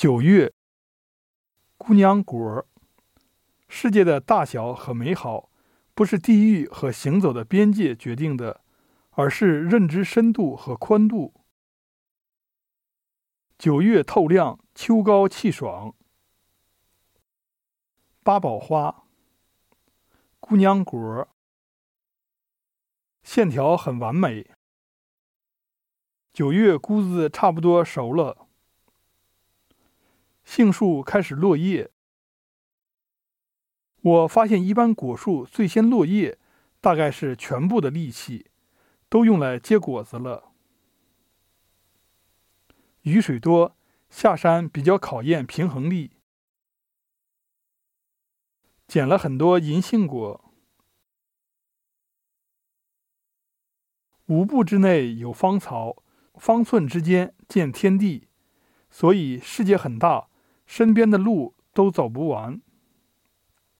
九月，姑娘果。世界的大小和美好，不是地域和行走的边界决定的，而是认知深度和宽度。九月透亮，秋高气爽。八宝花，姑娘果儿，线条很完美。九月菇子差不多熟了。杏树开始落叶。我发现，一般果树最先落叶，大概是全部的力气都用来结果子了。雨水多，下山比较考验平衡力。捡了很多银杏果。五步之内有芳草，方寸之间见天地，所以世界很大。身边的路都走不完。